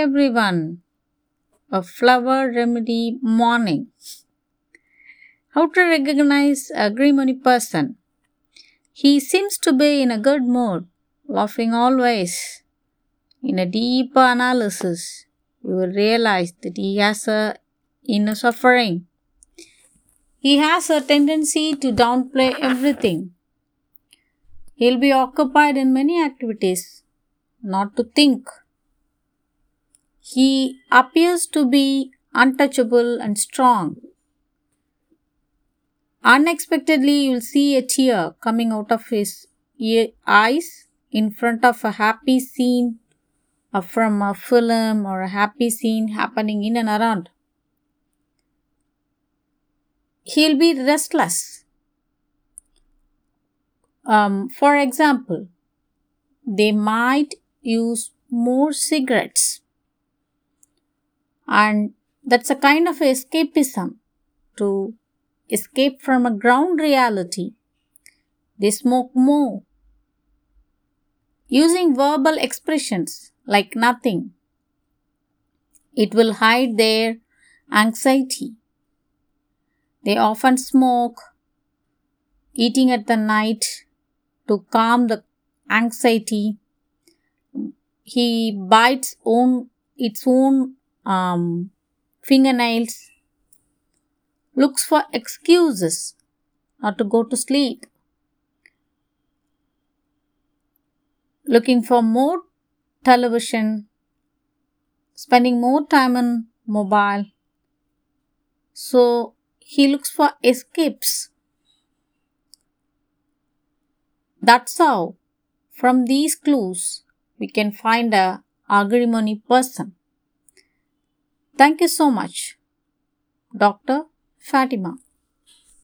everyone. A flower remedy morning. How to recognize a Agrimony person? He seems to be in a good mood, laughing always. In a deep analysis, you will realize that he has a inner suffering. He has a tendency to downplay everything. He'll be occupied in many activities, not to think. He appears to be untouchable and strong. Unexpectedly, you'll see a tear coming out of his eyes in front of a happy scene or from a film or a happy scene happening in and around. He'll be restless. Um, for example, they might use more cigarettes, and that's a kind of escapism to escape from a ground reality. They smoke more. Using verbal expressions like nothing, it will hide their anxiety. They often smoke, eating at the night to calm the anxiety. He bites own its own um, fingernails looks for excuses not to go to sleep, looking for more television, spending more time on mobile. So he looks for escapes. That's how, from these clues, we can find a agrimony person. Thank you so much, Dr. Fatima.